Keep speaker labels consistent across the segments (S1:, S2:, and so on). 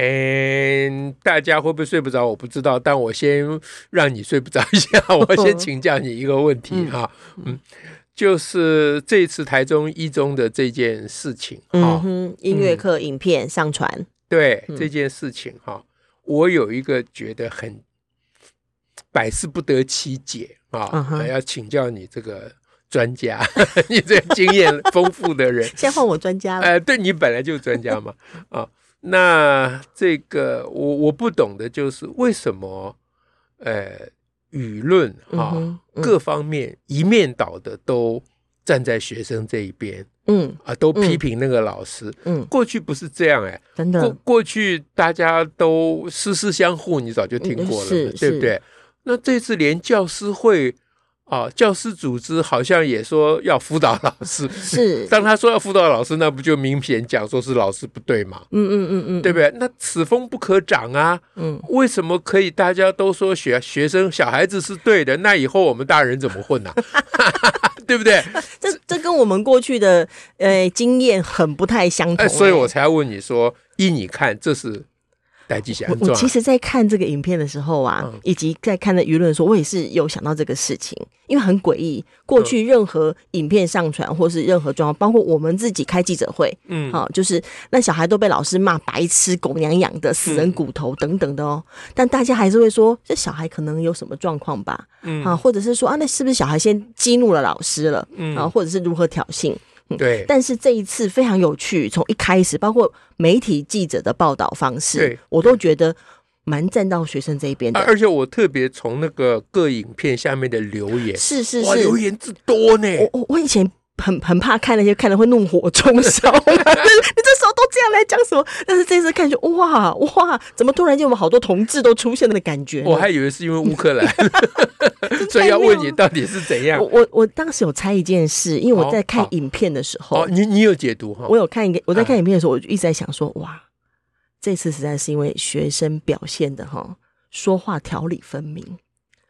S1: 嗯，大家会不会睡不着？我不知道，但我先让你睡不着一下。我先请教你一个问题哈，嗯，就是这次台中一中的这件事情，
S2: 嗯哼，音乐课影片上传，
S1: 对这件事情哈，我有一个觉得很百思不得其解啊，要请教你这个专家，你这个经验丰富的人，
S2: 先换我专家了。
S1: 哎，对你本来就是专家嘛，啊。那这个我我不懂的就是为什么，呃，舆论哈、哦嗯、各方面一面倒的都站在学生这一边，嗯啊，都批评那个老师，嗯，过去不是这样哎，真的，过过去大家都师师相护，你早就听过了，嗯、对不对？那这次连教师会。啊，教师组织好像也说要辅导老师，是。当他说要辅导老师，那不就明显讲说是老师不对嘛？嗯嗯嗯嗯，对不对？那此风不可长啊。嗯，为什么可以大家都说学学生小孩子是对的？那以后我们大人怎么混呢？对不对？
S2: 这这跟我们过去的呃经验很不太相同，
S1: 所以我才要问你说，依你看这是？我
S2: 我其实，在看这个影片的时候啊，嗯、以及在看的舆论的时候，我也是有想到这个事情，因为很诡异。过去任何影片上传，或是任何状况，包括我们自己开记者会，嗯，好、啊，就是那小孩都被老师骂白痴、狗娘养的、死人骨头等等的哦。嗯、但大家还是会说，这小孩可能有什么状况吧？嗯，啊，或者是说啊，那是不是小孩先激怒了老师了？嗯，啊，或者是如何挑衅？
S1: 对，
S2: 但是这一次非常有趣，从一开始，包括媒体记者的报道方式，对我都觉得蛮站到学生这一边的。
S1: 而且我特别从那个各影片下面的留言，
S2: 是是是，
S1: 留言之多呢。
S2: 我我我以前。很很怕看那些看了会怒火中烧，你这时候都这样来讲什么？但是这次看就哇哇，怎么突然间我们好多同志都出现了的感觉？
S1: 我还以为是因为乌克兰，所以要问你到底是怎样？
S2: 我我当时有猜一件事，因为我在看影片的时候，
S1: 哦，你你有解读哈？
S2: 我有看一个，我在看影片的时候，我就一直在想说，哇，这次实在是因为学生表现的哈，说话条理分明。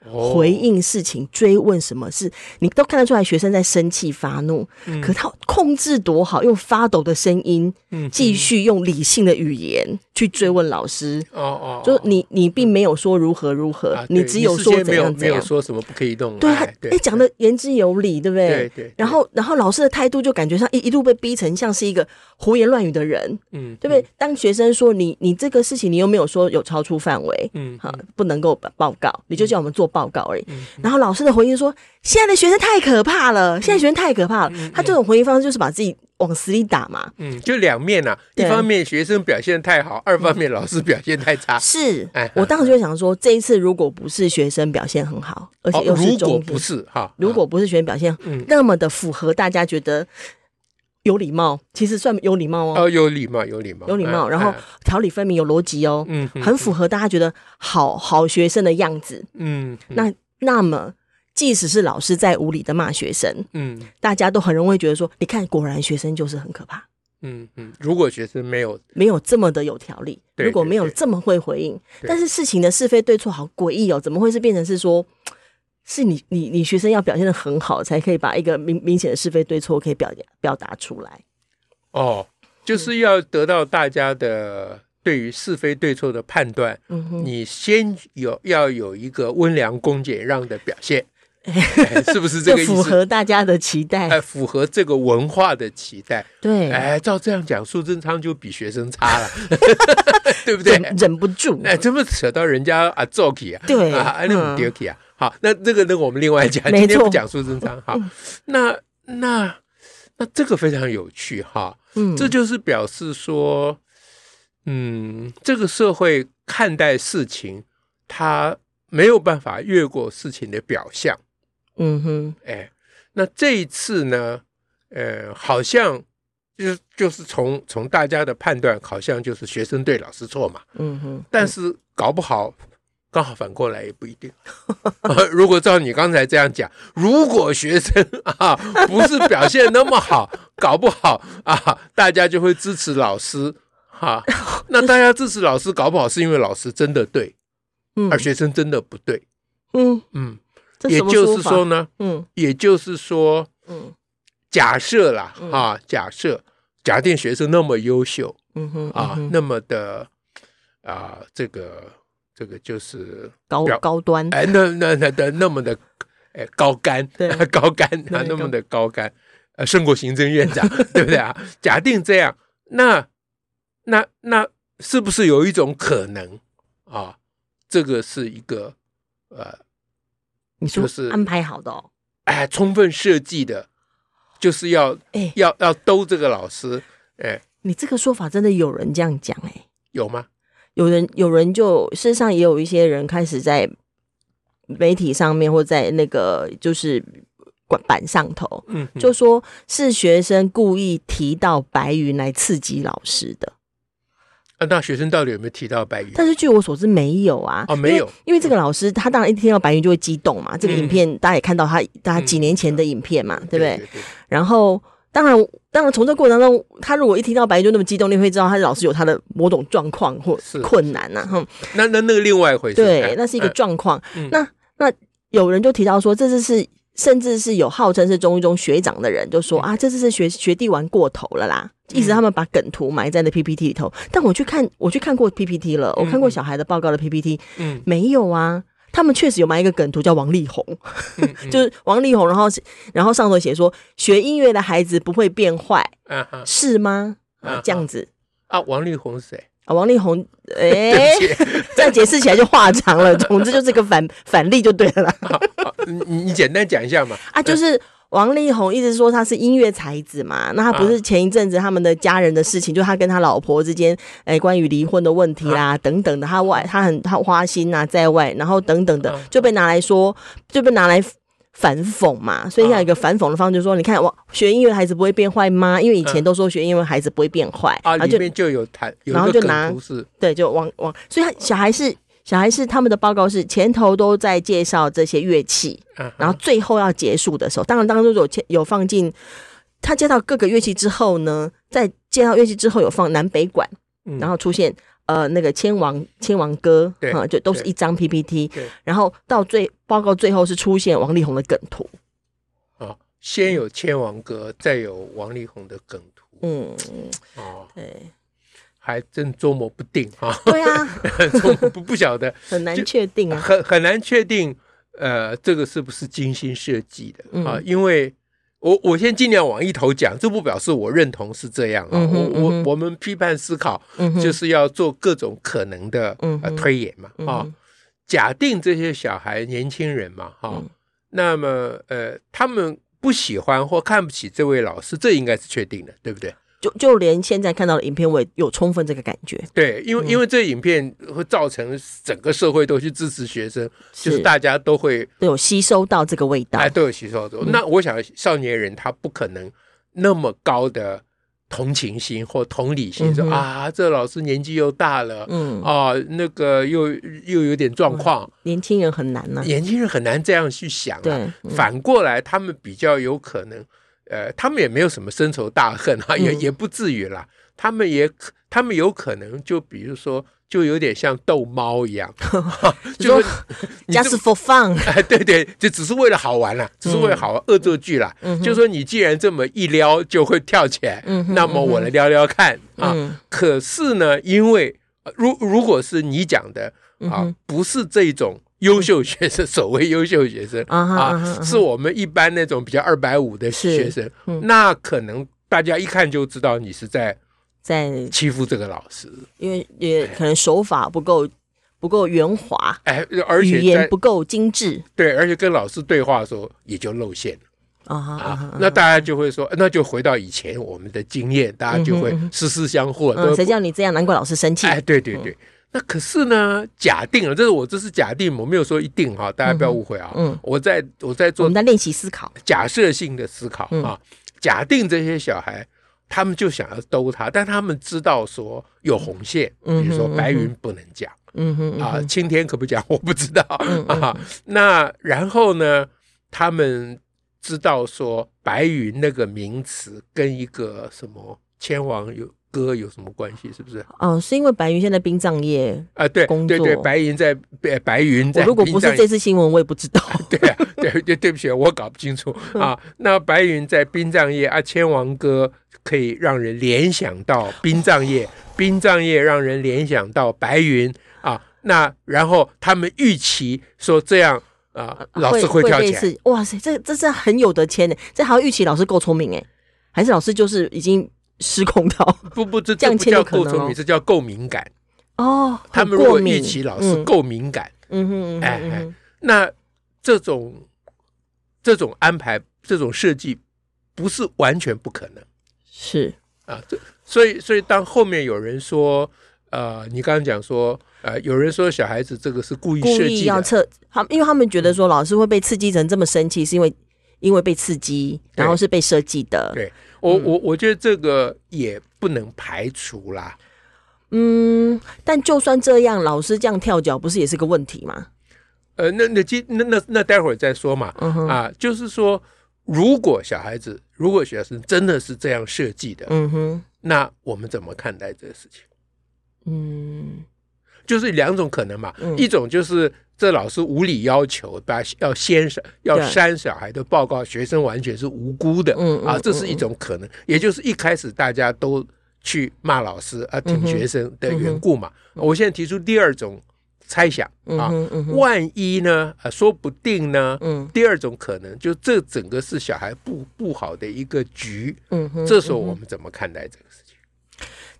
S2: 回应事情，追问什么事，你都看得出来，学生在生气发怒，嗯、可他控制多好，用发抖的声音，嗯，继续用理性的语言去追问老师。哦哦，就你你并没有说如何如何，你只有说怎样怎样，
S1: 没有说什么不可以动。
S2: 对，哎，讲的言之有理，对不对？对对。然后然后老师的态度就感觉上一一路被逼成像是一个胡言乱语的人，嗯，对不对？当学生说你你这个事情你又没有说有超出范围，嗯，好，不能够报告，你就叫我们做。报告而已，然后老师的回应说：“现在的学生太可怕了，现在学生太可怕了。”他这种回应方式就是把自己往死里打嘛。嗯，
S1: 就两面呐，一方面学生表现太好，二方面老师表现太差。
S2: 是，我当时就想说，这一次如果不是学生表现很好，而且又是中，
S1: 如果不是哈，
S2: 如果不是学生表现那么的符合大家觉得有礼貌，其实算有礼貌哦，
S1: 有礼貌，有礼貌，
S2: 有礼貌，然后条理分明，有逻辑哦，嗯，很符合大家觉得好好学生的样子，嗯，那那么即使是老师在无理的骂学生，嗯，大家都很容易觉得说，你看，果然学生就是很可怕，
S1: 嗯嗯，如果学生没有
S2: 没有这么的有条理，如果没有这么会回应，但是事情的是非对错好诡异哦，怎么会是变成是说？是你你你学生要表现的很好，才可以把一个明明显的是非对错可以表表达出来。
S1: 哦，就是要得到大家的对于是非对错的判断。嗯哼，你先有要有一个温良恭俭让的表现，是不是这个意思？
S2: 符合大家的期待，
S1: 哎，符合这个文化的期待。
S2: 对，
S1: 哎，照这样讲，苏贞昌就比学生差了，对不对？
S2: 忍不住，
S1: 哎，怎么扯到人家啊？做起啊？
S2: 对
S1: 啊，那么丢起啊？好，那这个那个我们另外讲，今天不讲苏贞昌。好，那那那这个非常有趣哈，嗯，这就是表示说，嗯，这个社会看待事情，他没有办法越过事情的表象，嗯哼，哎，那这一次呢，呃，好像就是就是从从大家的判断，好像就是学生对老师错嘛。嗯哼。但是搞不好刚好反过来也不一定。如果照你刚才这样讲，如果学生啊不是表现那么好，搞不好啊大家就会支持老师哈。那大家支持老师，搞不好是因为老师真的对，而学生真的不对。嗯嗯。也就是说呢，嗯，也就是说，嗯。假设啦，啊，假设假定学生那么优秀，嗯哼，啊，那么的啊，这个这个就是
S2: 高高端，
S1: 哎，那那那的那么的，哎，高干，高干啊，那么的高干，呃，胜过行政院长，对不对啊？假定这样，那那那是不是有一种可能啊？这个是一个呃，
S2: 你说是安排好的哦，
S1: 哎，充分设计的。就是要，哎，要要兜这个老师，哎，
S2: 你这个说法真的有人这样讲，哎，
S1: 有吗？
S2: 有人有人就事实上也有一些人开始在媒体上面或在那个就是管板上头，嗯，就说是学生故意提到白云来刺激老师的。
S1: 啊，那学生到底有没有提到白云？
S2: 但是据我所知没有啊。
S1: 哦，没有，
S2: 因为，因为这个老师他当然一听到白云就会激动嘛。嗯、这个影片大家也看到他，大家几年前的影片嘛，嗯、对不对？然后当然，当然从这过程当中，他如果一听到白云就那么激动，你会知道他的老师有他的某种状况或困难呐、啊。哼，
S1: 那那那个另外一回事。
S2: 对，那是一个状况。嗯、那那有人就提到说，这次是。甚至是有号称是中一中学长的人就说啊，这次是学学弟玩过头了啦，意思他们把梗图埋在那 PPT 里头。但我去看，我去看过 PPT 了，我看过小孩的报告的 PPT，嗯，没有啊，他们确实有埋一个梗图叫王力宏，就是王力宏，然后然后上头写说学音乐的孩子不会变坏，是吗？啊，这样子。
S1: 啊，王力宏是谁？
S2: 啊，王力宏，哎、欸，这样解释起来就话长了。总之就是个反反例就对了啦。
S1: 你你简单讲一下嘛。
S2: 啊，就是王力宏一直说他是音乐才子嘛。那他不是前一阵子他们的家人的事情，就他跟他老婆之间，哎，关于离婚的问题啦，等等的，他外他很他花心啊，在外，然后等等的就被拿来说，就被拿来。反讽嘛，所以像一个反讽的方式，就是说，你看，我学音乐的孩子不会变坏吗？因为以前都说学音乐孩子不会变坏
S1: 啊，里面就有谈，
S2: 然后就拿对，就往往，所以他小孩是小孩是他们的报告是前头都在介绍这些乐器，嗯然后最后要结束的时候，当然当中有有放进他介绍各个乐器之后呢，在介绍乐器之后有放南北管，然后出现。呃，那个千王千王歌，哈，就都是一张 PPT，然后到最报告最后是出现王力宏的梗图，
S1: 啊，先有千王歌，再有王力宏的梗图，嗯，哦，对，还真捉摸不定啊，
S2: 对啊，
S1: 不不晓得，
S2: 很难确定啊，
S1: 很很难确定，呃，这个是不是精心设计的啊？因为。我我先尽量往一头讲，这不表示我认同是这样啊。嗯、我我我们批判思考，就是要做各种可能的、嗯、呃推演嘛。啊、假定这些小孩年轻人嘛，哈、那么呃，他们不喜欢或看不起这位老师，这应该是确定的，对不对？
S2: 就就连现在看到的影片，我也有充分这个感觉。
S1: 对，因为因为这影片会造成整个社会都去支持学生，是就是大家都会
S2: 都有吸收到这个味道，
S1: 哎，都有吸收到。嗯、那我想少年人他不可能那么高的同情心或同理心，说、啊，这老师年纪又大了，嗯啊，那个又又有点状况、嗯。年轻人很难呢、啊，年轻人很难这样去想、啊。反过来他们比较有可能。呃，他们也没有什么深仇大恨啊，也也不至于啦。他们也，他们有可能就比如说，就有点像逗猫一样 就说
S2: just for fun，
S1: 哎，对对，就只是为了好玩啦，只是为了好玩恶作剧啦。就说你既然这么一撩就会跳起来，那么我来撩撩看啊。可是呢，因为如如果是你讲的啊，不是这种。优秀学生，所谓优秀学生啊，是我们一般那种比较二百五的学生，那可能大家一看就知道你是在在欺负这个老师，
S2: 因为也可能手法不够不够圆滑，哎，而且语言不够精致，
S1: 对，而且跟老师对话的时候也就露馅了。啊，那大家就会说，那就回到以前我们的经验，大家就会私私相护，
S2: 谁叫你这样？难怪老师生气，
S1: 哎，对对对。那可是呢，假定了，这是我这是假定，我没有说一定哈，大家不要误会啊。嗯，我在我在做，
S2: 我们在练习思考，
S1: 假设性的思考啊。假定这些小孩他们就想要兜他，但他们知道说有红线，比如说白云不能讲，嗯哼啊，青天可不讲，我不知道 啊。那然后呢，他们知道说白云那个名词跟一个什么千王有。歌有什么关系？是不是？
S2: 嗯，是因为白云现在殡葬业
S1: 啊，对对对，白云在白云在。
S2: 如果不是这次新闻，我也不知道。
S1: 对啊，对对对不起，我搞不清楚啊。那白云在殡葬业啊，千王歌可以让人联想到殡葬业，殡葬业让人联想到白云啊。那然后他们预期说这样啊，老师会跳起来。
S2: 哇塞，这这是很有得签的，这还要预期老师够聪明哎，还是老师就是已经。失控到
S1: 不不，这这不叫够聪明，这叫够敏感。
S2: 哦。
S1: 他们如果预期老师够敏感，
S2: 嗯哼，
S1: 哎哎，那这种这种安排，这种设计不是完全不可能，
S2: 是。
S1: 啊，这所以所以当后面有人说，呃，你刚刚讲说，呃，有人说小孩子这个是故意设计
S2: 要测，他因为他们觉得说老师会被刺激成这么生气，是因为因为被刺激，然后是被设计的，
S1: 对。我我我觉得这个也不能排除啦。
S2: 嗯，但就算这样，老师这样跳脚，不是也是个问题吗？
S1: 呃，那那今那那那待会儿再说嘛。嗯。啊，就是说，如果小孩子，如果学生真的是这样设计的，嗯哼，那我们怎么看待这个事情？嗯，就是两种可能嘛。嗯，一种就是。这老师无理要求，把要先删要删小孩的报告，学生完全是无辜的，啊，这是一种可能，也就是一开始大家都去骂老师啊，挺学生的缘故嘛。我现在提出第二种猜想啊，万一呢，啊，说不定呢，第二种可能就这整个是小孩不不好的一个局，这时候我们怎么看待这个事情？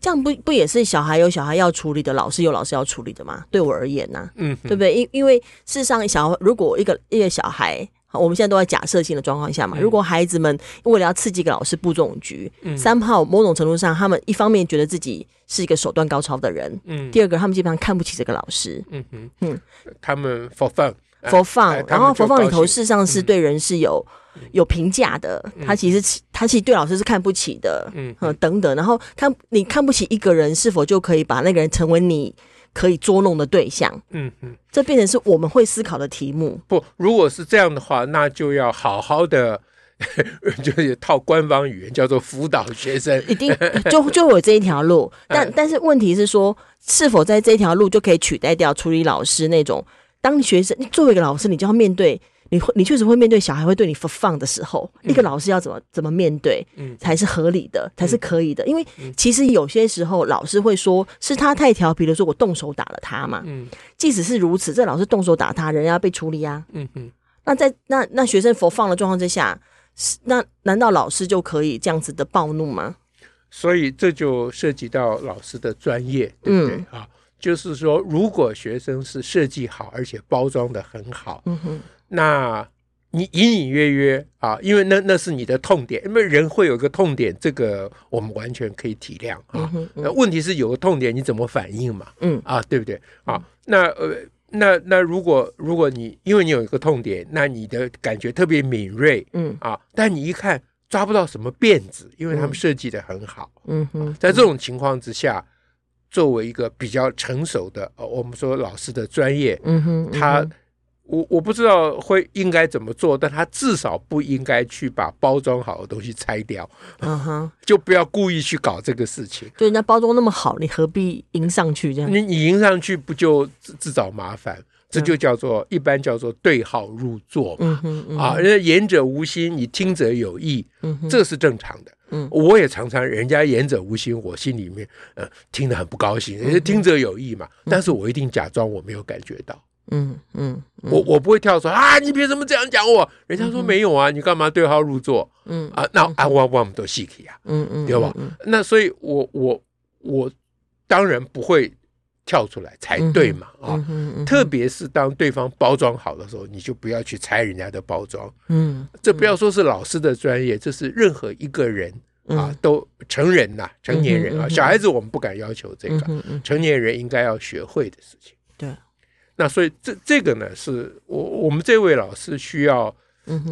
S2: 这样不不也是小孩有小孩要处理的，老师有老师要处理的吗？对我而言呢、啊，嗯，对不对？因因为事实上，小如果一个一个小孩，我们现在都在假设性的状况下嘛，嗯、如果孩子们为了要刺激一个老师布这种局，嗯，三炮某种程度上，他们一方面觉得自己是一个手段高超的人，嗯，第二个他们基本上看不起这个老师，嗯哼，嗯，
S1: 他们 for fun，for
S2: fun，然后 for fun 里头事实上是对人是有。有评价的，他其实他其实对老师是看不起的，嗯，等等，然后看你看不起一个人，是否就可以把那个人成为你可以捉弄的对象？嗯嗯，这变成是我们会思考的题目。
S1: 不，如果是这样的话，那就要好好的，就是套官方语言叫做辅导学生，
S2: 一定就就有这一条路。但但是问题是说，是否在这条路就可以取代掉处理老师那种？当学生，你作为一个老师，你就要面对。你会，你确实会面对小孩会对你放的时候，一个老师要怎么怎么面对，嗯才是合理的，才是可以的。因为其实有些时候，老师会说是他太调皮了，说我动手打了他嘛。嗯即使是如此，这老师动手打他，人要被处理啊。嗯嗯那在那那学生佛放的状况之下，那难道老师就可以这样子的暴怒吗？
S1: 所以这就涉及到老师的专业，对不对啊？就是说，如果学生是设计好，而且包装的很好，嗯哼。那你隐隐约约啊，因为那那是你的痛点，因为人会有个痛点，这个我们完全可以体谅啊。那问题是有个痛点，你怎么反应嘛？嗯啊，对不对？啊，那呃，那那如果如果你因为你有一个痛点，那你的感觉特别敏锐，嗯啊，但你一看抓不到什么辫子，因为他们设计的很好，嗯哼，在这种情况之下，作为一个比较成熟的，呃，我们说老师的专业，嗯哼，他。我我不知道会应该怎么做，但他至少不应该去把包装好的东西拆掉，嗯哼，就不要故意去搞这个事情。
S2: 对，人家包装那么好，你何必迎上去这样？
S1: 你你迎上去不就自自找麻烦？这就叫做一般叫做对号入座嘛。啊，人家言者无心，你听者有意，嗯，这是正常的。嗯，我也常常人家言者无心，我心里面呃听得很不高兴。人家听者有意嘛，嗯，但是我一定假装我没有感觉到。嗯嗯，嗯我我不会跳出来啊！你凭什么这样讲我？人家说没有啊，你干嘛对号入座？嗯啊，那啊我我们都细气啊，嗯嗯，对吧？那所以我我我当然不会跳出来才对嘛啊！特别是当对方包装好的时候，你就不要去拆人家的包装。嗯，这不要说是老师的专业，这是任何一个人啊，都成人呐，成年人啊，小孩子我们不敢要求这个，成年人应该要学会的事情。
S2: 对。
S1: 那所以这这个呢，是我我们这位老师需要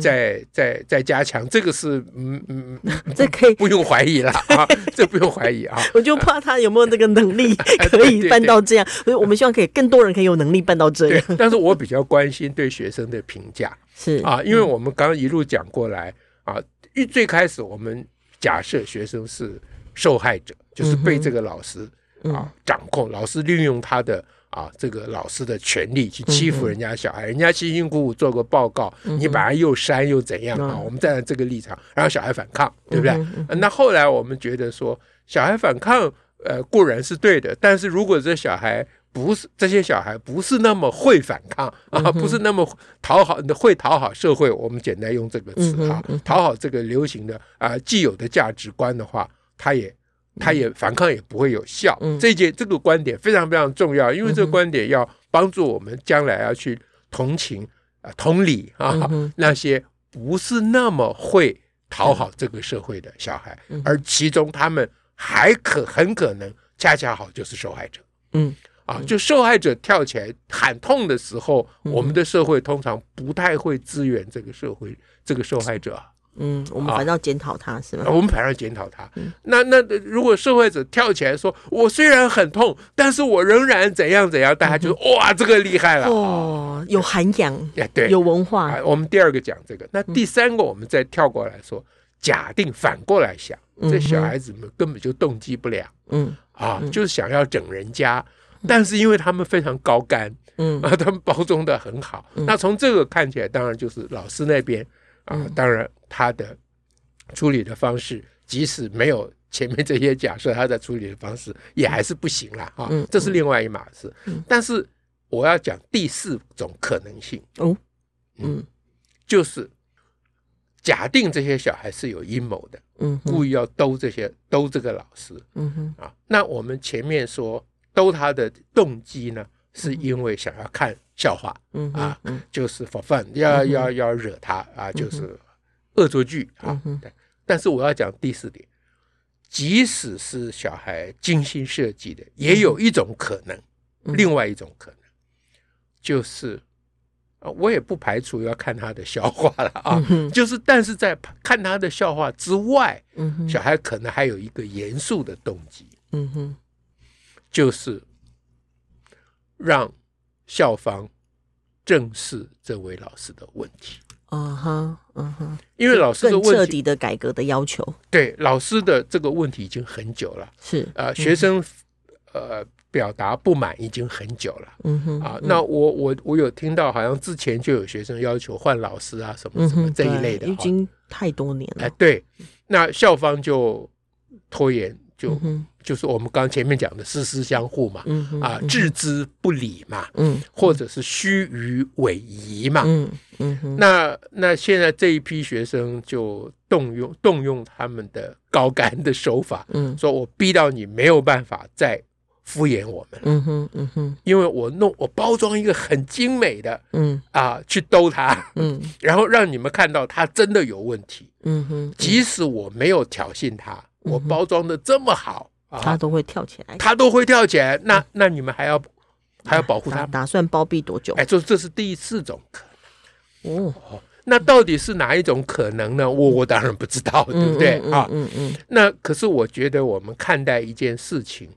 S1: 再再再加强，这个是嗯嗯，
S2: 这可以
S1: 不用怀疑了啊，这不用怀疑啊。
S2: 我就怕他有没有那个能力可以办到这样，所以我们希望可以更多人可以有能力办到这样。
S1: 但是我比较关心对学生的评价
S2: 是
S1: 啊，因为我们刚刚一路讲过来啊，一最开始我们假设学生是受害者，就是被这个老师啊掌控，老师利用他的。啊，这个老师的权利去欺负人家小孩，人家辛辛苦苦做个报告，你把他又删又怎样啊？我们站在这个立场，然后小孩反抗，对不对？那后来我们觉得说，小孩反抗，呃，固然是对的，但是如果这小孩不是这些小孩不是那么会反抗啊，不是那么讨好会讨好社会，我们简单用这个词啊，讨好这个流行的啊既有的价值观的话，他也。他也反抗也不会有效，嗯、这件这个观点非常非常重要，因为这个观点要帮助我们将来要去同情啊、呃、同理啊、嗯、那些不是那么会讨好这个社会的小孩，嗯、而其中他们还可很可能恰恰好就是受害者，嗯。啊，就受害者跳起来喊痛的时候，嗯、我们的社会通常不太会支援这个社会这个受害者。
S2: 嗯，我们反正要检讨他，啊、是吗？
S1: 我们反正要检讨他。嗯、那那如果受害者跳起来说：“我虽然很痛，但是我仍然怎样怎样”，大家就说：“嗯、哇，这个厉害了！”
S2: 哦，有涵养，
S1: 对，
S2: 有文化、
S1: 啊。我们第二个讲这个，那第三个我们再跳过来说，嗯、假定反过来想，这小孩子们根本就动机不良，嗯啊，就是想要整人家，嗯、但是因为他们非常高干，嗯啊，他们包装的很好。嗯、那从这个看起来，当然就是老师那边。啊，当然，他的处理的方式，即使没有前面这些假设，他的处理的方式也还是不行了啊。这是另外一码事。但是我要讲第四种可能性哦，嗯，就是假定这些小孩是有阴谋的，嗯，故意要兜这些兜这个老师，嗯哼，啊，那我们前面说兜他的动机呢，是因为想要看。笑话，嗯啊，就是 for fun，要要要惹他啊，就是恶作剧啊。对，但是我要讲第四点，即使是小孩精心设计的，也有一种可能，另外一种可能，就是啊，我也不排除要看他的笑话了啊。就是，但是在看他的笑话之外，小孩可能还有一个严肃的动机，嗯哼，就是让。校方正视这位老师的问题，嗯哼，嗯哼，因为老师的问题，
S2: 彻底的改革的要求，
S1: 对老师的这个问题已经很久了，是呃，学生呃表达不满已经很久了，嗯哼，啊，那我我我有听到，好像之前就有学生要求换老师啊，什么什么这一类的，
S2: 已经太多年了，
S1: 哎，对，那校方就拖延。就、就是我们刚前面讲的师师相护嘛，嗯、哼啊，置之不理嘛，嗯、或者是虚与委蛇嘛，嗯嗯、那那现在这一批学生就动用动用他们的高干的手法，嗯、说我逼到你没有办法再敷衍我们，嗯哼嗯哼。因为我弄我包装一个很精美的，嗯。啊，去兜他，嗯，然后让你们看到他真的有问题，嗯哼，即使我没有挑衅他。我包装的这么好，
S2: 他都会跳起来，
S1: 他都会跳起来。那那你们还要还要保护他？
S2: 打算包庇多久？
S1: 哎，这这是第四种可能。哦，那到底是哪一种可能呢？我我当然不知道，对不对啊？嗯嗯。那可是我觉得我们看待一件事情，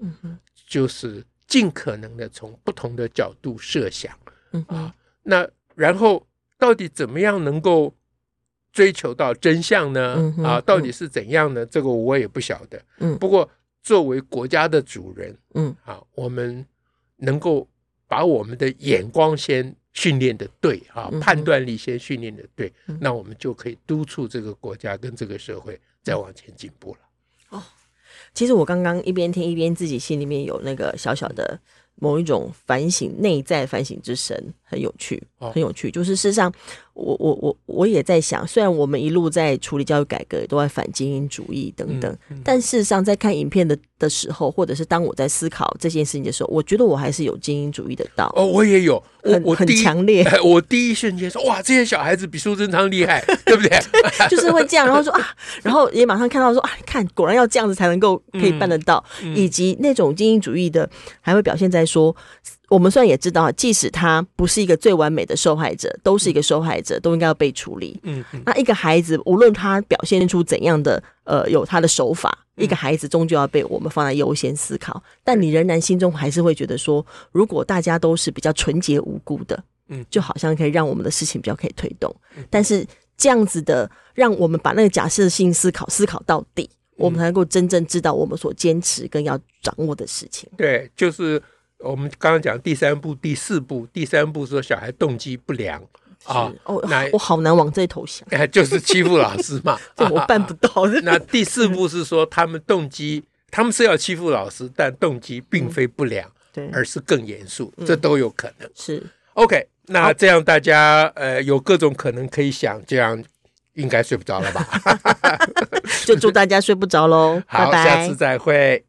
S1: 就是尽可能的从不同的角度设想。啊，那然后到底怎么样能够？追求到真相呢？嗯嗯、啊，到底是怎样呢？这个我也不晓得。嗯，不过作为国家的主人，嗯，啊，我们能够把我们的眼光先训练的对，啊，判断力先训练的对，嗯、那我们就可以督促这个国家跟这个社会再往前进步了。哦，
S2: 其实我刚刚一边听一边自己心里面有那个小小的。某一种反省，内在反省之神很有趣，很有趣。就是事实上，我我我我也在想，虽然我们一路在处理教育改革，都在反精英主义等等，嗯嗯、但事实上，在看影片的的时候，或者是当我在思考这件事情的时候，我觉得我还是有精英主义的道。
S1: 哦，我也有，
S2: 我我很强烈。
S1: 我第一瞬间说，哇，这些小孩子比苏贞昌厉害，对不对？
S2: 就是会这样，然后说啊，然后也马上看到说啊，看果然要这样子才能够可以办得到，以及那种精英主义的还会表现在。说我们虽然也知道，即使他不是一个最完美的受害者，都是一个受害者，都应该要被处理。嗯，那一个孩子，无论他表现出怎样的呃，有他的手法，一个孩子终究要被我们放在优先思考。但你仍然心中还是会觉得说，如果大家都是比较纯洁无辜的，嗯，就好像可以让我们的事情比较可以推动。但是这样子的，让我们把那个假设性思考思考到底，我们才能够真正知道我们所坚持跟要掌握的事情。
S1: 对，就是。我们刚刚讲第三步、第四步，第三步说小孩动机不良啊，
S2: 哦，那我好难往这头想，
S1: 哎，就是欺负老师嘛，
S2: 这我办不到。
S1: 那第四步是说他们动机，他们是要欺负老师，但动机并非不良，对，而是更严肃，这都有可能。
S2: 是
S1: OK，那这样大家呃有各种可能可以想，这样应该睡不着了吧？
S2: 就祝大家睡不着喽，
S1: 好，下次再会。